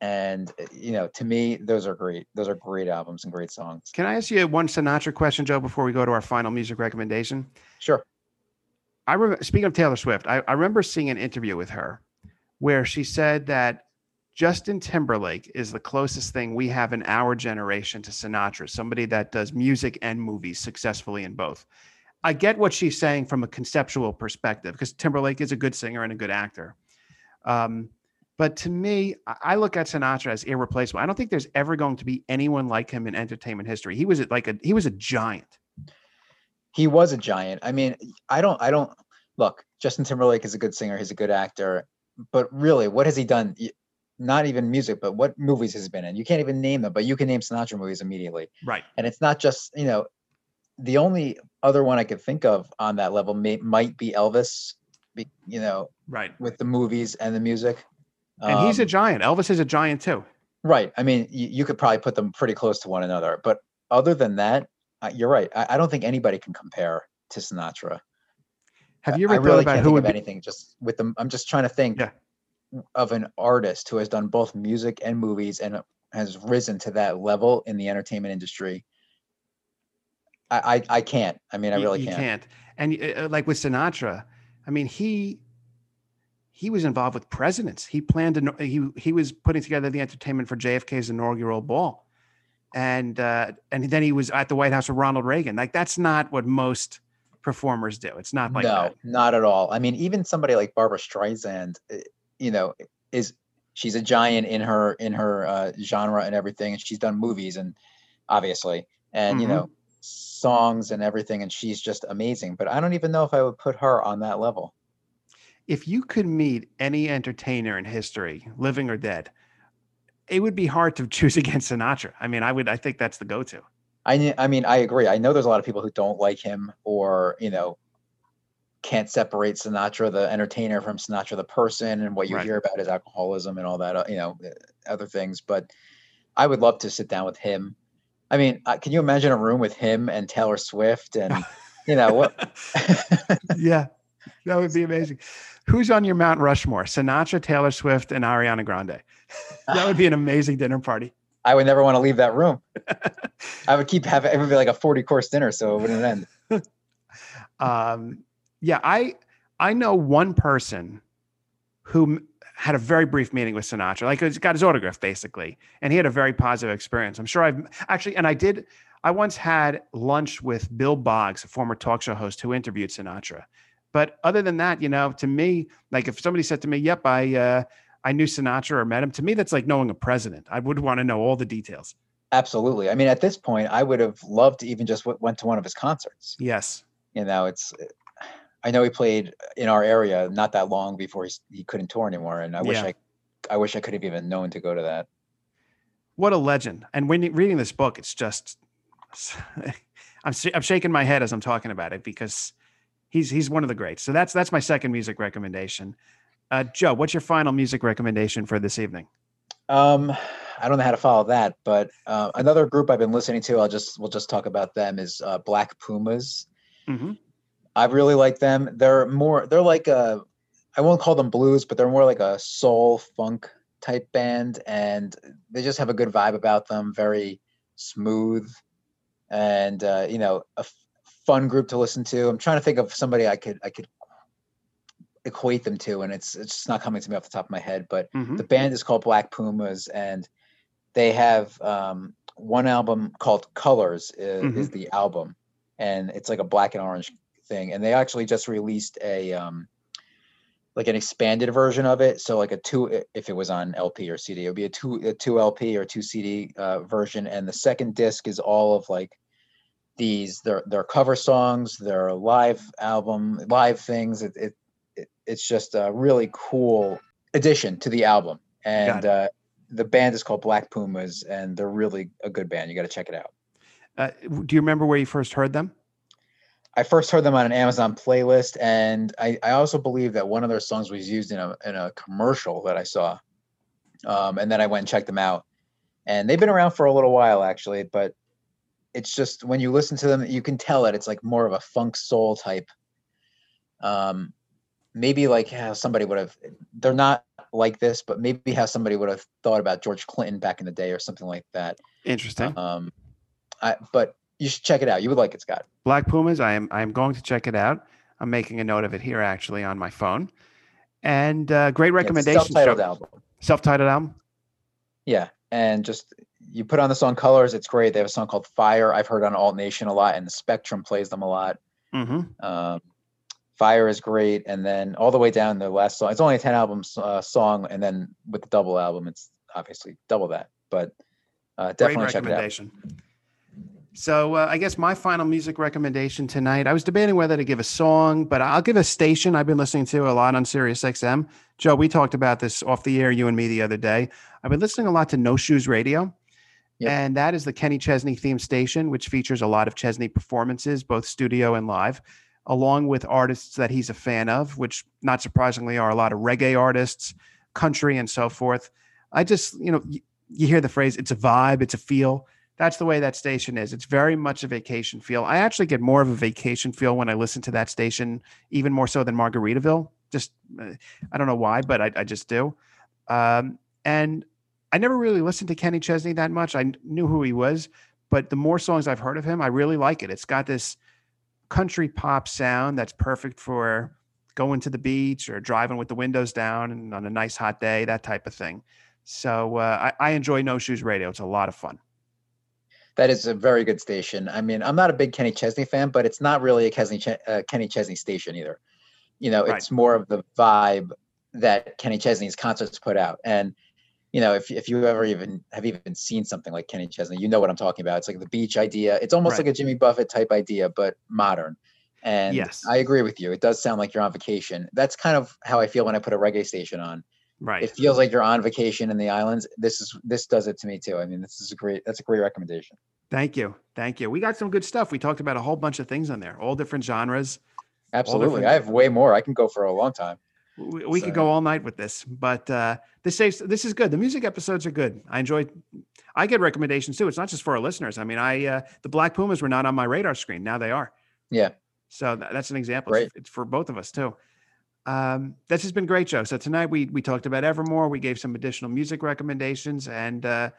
and uh, you know to me those are great those are great albums and great songs Can I ask you one Sinatra question, Joe, before we go to our final music recommendation? sure I remember speaking of Taylor Swift, I, I remember seeing an interview with her where she said that Justin Timberlake is the closest thing we have in our generation to Sinatra, somebody that does music and movies successfully in both. I get what she's saying from a conceptual perspective because Timberlake is a good singer and a good actor. Um, but to me, I look at Sinatra as irreplaceable. I don't think there's ever going to be anyone like him in entertainment history. He was like a he was a giant. he was a giant i mean i don't i don't look justin timberlake is a good singer he's a good actor but really what has he done not even music but what movies has he been in you can't even name them but you can name sinatra movies immediately Right. and it's not just you know the only other one i could think of on that level may, might be elvis you know Right. with the movies and the music And he's a Um, giant. Elvis is a giant too. right i mean you, you could probably put them pretty close to one another but other than that uh, you're right I, I don't think anybody can compare to sinatra Have you I ever thought really about can't who think would of be, anything just with them i'm just trying to think Yeah. of an artist who has done both music and movies and has risen to that level in the entertainment industry i i, I can't i mean i really you can't. You can't. And uh, like with Sinatra, I mean, he he was involved with presidents. He planned an, he he was putting together the entertainment for JFK's inaugural ball, and uh, and then he was at the White House with Ronald Reagan. Like that's not what most performers do. It's not like no, that. not at all. I mean, even somebody like Barbra Streisand, uh, you know, is she's a giant in her in her uh, genre and everything, and she's done movies and obviously, and you Mhm. know, songs and everything, and she's just amazing. But I don't even know if I would put her on that level. If you could meet any entertainer in history, living or dead, it would be hard to choose against Sinatra. I mean, I would. I think that's the go-to. I, I mean, I agree. I know there's a lot of people who don't like him or, you know, can't separate Sinatra the entertainer from Sinatra the person and what you Right. hear about his alcoholism and all that, uh, you know, uh, other things, but I would love to sit down with him. I mean, uh, can you imagine a room with him and Taylor Swift and you know what yeah, that would be amazing. Who's on your Mount Rushmore? Sinatra, Taylor Swift, and Ariana Grande. That would be an amazing dinner party. I would never want to leave that room. I would keep having it would be like a 40 course dinner so it wouldn't end. Um, yeah, I I know one person who had a very brief meeting with Sinatra. Like, he's got his autograph basically, and he had a very positive experience. I'm sure I've actually, and I did. I once had lunch with Bill Boggs, a former talk show host who interviewed Sinatra. But other than that, you know, to me, like if somebody said to me, "Yep, I uh, I knew Sinatra or met him," to me that's like knowing a president. I would want to know all the details. Absolutely. I mean, at this point, I would have loved to even just w- went to one of his concerts. Yes. You know, it's. I know he played in our area not that long before he, he couldn't tour anymore, and I wish Yeah. I, I wish I could have even known to go to that. What a legend. And when reading this book, it's just I'm I'm shaking my head as I'm talking about it because he's he's one of the greats. So that's that's my second music recommendation. Uh, Joe, what's your final music recommendation for this evening? Um, I don't know how to follow that, but uh, another group I've been listening to, I'll just we'll just talk about them is uh, Black Pumas. Mm-hmm. I really like them. They're more they're like a I won't call them blues, but they're more like a soul funk type band and they just have a good vibe about them, very smooth and uh, you know, a fun group to listen to. I'm trying to think of somebody I could I could equate them to and it's it's just not coming to me off the top of my head, but Mm-hmm. the band is called Black Pumas, and they have um, one album called Colors is, is the album, and it's like a black and orange thing. And they actually just released a um, like an expanded version of it. So like a two, if it was on LP or CD, it would be a two a two LP or two CD uh, version. And the second disc is all of like these their their cover songs, their live album, live things. It, it, it it's just a really cool addition to the album. And uh, the band is called Black Pumas, and they're really a good band. You got to check it out. Uh, do you remember where you first heard them? I first heard them on an Amazon playlist, and I, I also believe that one of their songs was used in a in a commercial that I saw. Um, and then I went and checked them out, and they've been around for a little while actually. But it's just when you listen to them, you can tell that it's like more of a funk soul type. Um, maybe like how somebody would have. They're not like this, but maybe how somebody would have thought about George Clinton back in the day or something like that. Interesting. Um, I, but you should check it out. You would like it, Scott. Black Pumas. I am I am going to check it out. I'm making a note of it here actually on my phone. And uh, great Yeah, recommendation. Self-titled Joe. album. Self-titled album. Yeah, and just you put on the song Colors, it's great. They have a song called Fire. I've heard on Alt Nation a lot, and the Spectrum plays them a lot. Mm-hmm. Um, Fire is great, and then all the way down the last song. It's only a ten album uh, song, and then with the double album, it's obviously double that. But uh, definitely check it out. recommendation. So uh, I guess my final music recommendation tonight. I was debating whether to give a song, but I'll give a station I've been listening to a lot on Sirius XM. Joe, we talked about this off the air, you and me, the other day. I've been listening a lot to No Shoes Radio, Yep. and that is the Kenny Chesney theme station, which features a lot of Chesney performances, both studio and live, along with artists that he's a fan of, which not surprisingly are a lot of reggae artists, country, and so forth. I just, you know, you hear the phrase, it's a vibe, it's a feel. That's the way that station is. It's very much a vacation feel. I actually get more of a vacation feel when I listen to that station, even more so than Margaritaville. Just, uh, I don't know why, but I, I just do. Um, and I never really listened to Kenny Chesney that much. I knew who he was, but the more songs I've heard of him, I really like it. It's got this country pop sound that's perfect for going to the beach or driving with the windows down and on a nice hot day, that type of thing. So uh, I, I enjoy No Shoes Radio. It's a lot of fun. That is a very good station. I mean, I'm not a big Kenny Chesney fan, but it's not really a Kenny Ch- uh, Kenny Chesney station either. You know, Right. it's more of the vibe that Kenny Chesney's concerts put out. And you know, if if you ever even have even seen something like Kenny Chesney, you know what I'm talking about. It's like the beach idea. It's almost Right. like a Jimmy Buffett type idea, but modern. And Yes. I agree with you. It does sound like you're on vacation. That's kind of how I feel when I put a reggae station on. Right. It feels like you're on vacation in the islands. This is this does it to me too. I mean, this is a great that's a great recommendation. Thank you. Thank you. We got some good stuff. We talked about a whole bunch of things on there, all different genres. Absolutely. different- I have way more. I can go for a long time. We, we could go all night with this, but uh, this is this is good. The music episodes are good. I enjoy. I get recommendations too. It's not just for our listeners. I mean, I uh, the Black Pumas were not on my radar screen. Now they are. Yeah. So tha- that's an example. It's, it's for both of us too. Um, this has been great, Joe. So tonight we we talked about Evermore. We gave some additional music recommendations, and uh,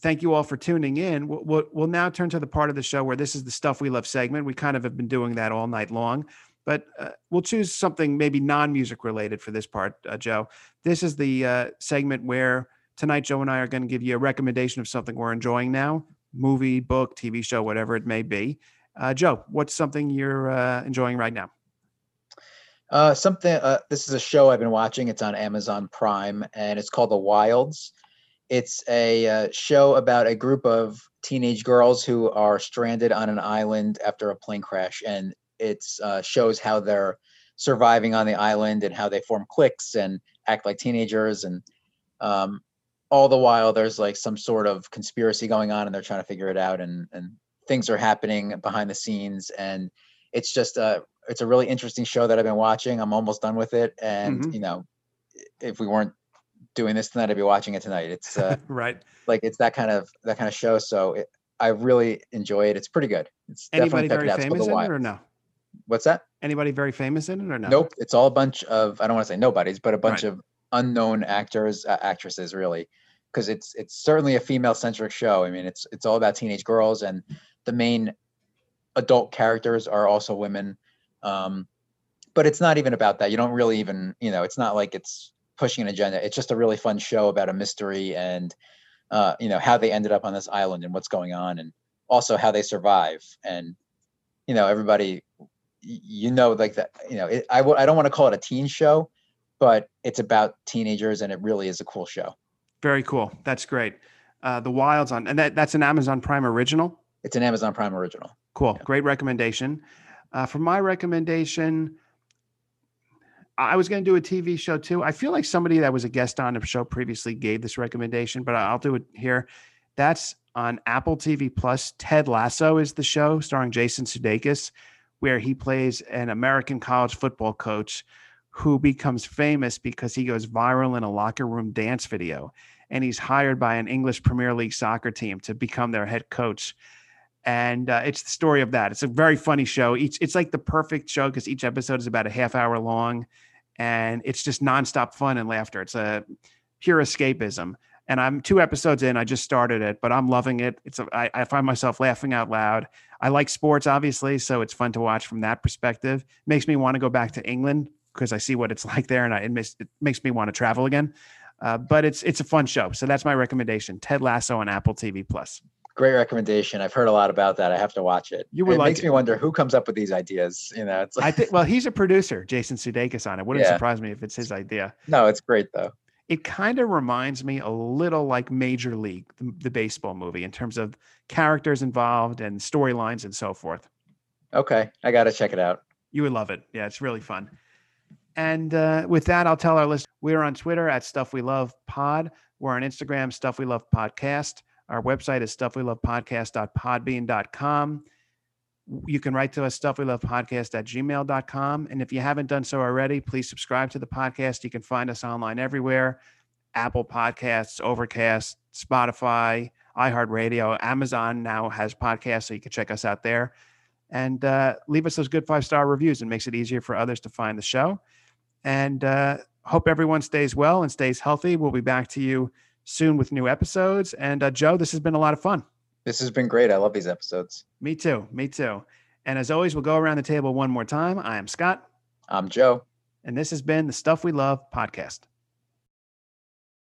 thank you all for tuning in. We'll, we'll, we'll now turn to the part of the show where this is the stuff we love segment. We kind of have been doing that all night long, but uh, we'll choose something maybe non-music related for this part, uh, Joe. This is the uh, segment where tonight Joe and I are going to give you a recommendation of something we're enjoying now, movie, book, TV show, whatever it may be. Uh, Joe, what's something you're uh, enjoying right now? Uh, something. This is a show I've been watching. It's on Amazon Prime, and it's called The Wilds. It's a show about a group of teenage girls who are stranded on an island after a plane crash, and it uh, shows how they're surviving on the island and how they form cliques and act like teenagers and um, all the while there's like some sort of conspiracy going on and they're trying to figure it out and and things are happening behind the scenes and it's just a it's a really interesting show that I've been watching. I'm almost done with it and Mhm. you know if we weren't doing this tonight I'd be watching it tonight. It's uh, right. like it's that kind of that kind of show so it, I really enjoy it. It's pretty good. It's Anybody definitely very check it out. Famous in it or no? What's that? Anybody very famous in it or no? Nope. It's all a bunch of I don't want to say nobodies, but a bunch Right. of unknown actors, uh, actresses, really, because it's it's certainly a female centric show. I mean, it's it's all about teenage girls, and the main adult characters are also women. Um, but it's not even about that. You don't really even you know. It's not like it's pushing an agenda. It's just a really fun show about a mystery and uh, you know how they ended up on this island and what's going on, and also how they survive. And you know, everybody you know like that you know it, I w- I don't want to call it a teen show but it's about teenagers and it really is a cool show Very cool. That's great. Uh, the Wilds on, and that, that's an Amazon Prime original. it's an amazon prime original Cool. Yeah. Great recommendation. Uh, for my recommendation, I was going to do a TV show too. I feel like somebody that was a guest on a show previously gave this recommendation, but I'll do it here. That's on Apple TV Plus. Ted Lasso is the show starring Jason Sudeikis, where he plays an American college football coach who becomes famous because he goes viral in a locker room dance video. And he's hired by an English Premier League soccer team to become their head coach and uh, it's the story of that. It's a very funny show. Each it's like the perfect show because each episode is about a half hour long, and it's just nonstop fun and laughter. It's a pure escapism. And I'm two episodes in. I just started it, but I'm loving it. It's a, I, I find myself laughing out loud. I like sports, obviously, so it's fun to watch from that perspective. Makes me want to go back to England because I see what it's like there, and I, it, makes, it makes me want to travel again. Uh, but it's it's a fun show, so that's my recommendation: Ted Lasso on Apple TV Plus. great recommendation i've heard a lot about that i have to watch it You would it like makes it. me wonder who comes up with these ideas you know it's like. I think. Well, he's a producer, Jason Sudeikis, on it. Wouldn't Yeah. surprise me if it's his idea. no it's great though It kind of reminds me a little like Major League, the, the baseball movie, in terms of characters involved and storylines and so forth. okay i gotta check it out You would love it. Yeah, it's really fun. And uh, with that, I'll tell our list we're on Twitter at Stuff We Love Pod. We're on Instagram, Stuff We Love Podcast. Our website is stuffwelovepodcast.podbean.com. You can write to us, stuffwelovepodcast at gmail.com. And if you haven't done so already, please subscribe to the podcast. You can find us online everywhere Apple Podcasts, Overcast, Spotify, iHeartRadio. Amazon now has podcasts, so you can check us out there and uh, leave us those good five star reviews. It makes it easier for others to find the show. And uh, hope everyone stays well and stays healthy. We'll be back to you soon with new episodes. And uh, Joe, this has been a lot of fun. This has been great i love these episodes Me too. Me too. And as always, we'll go around the table one more time. I am Scott, i'm joe and this has been the Stuff We Love podcast.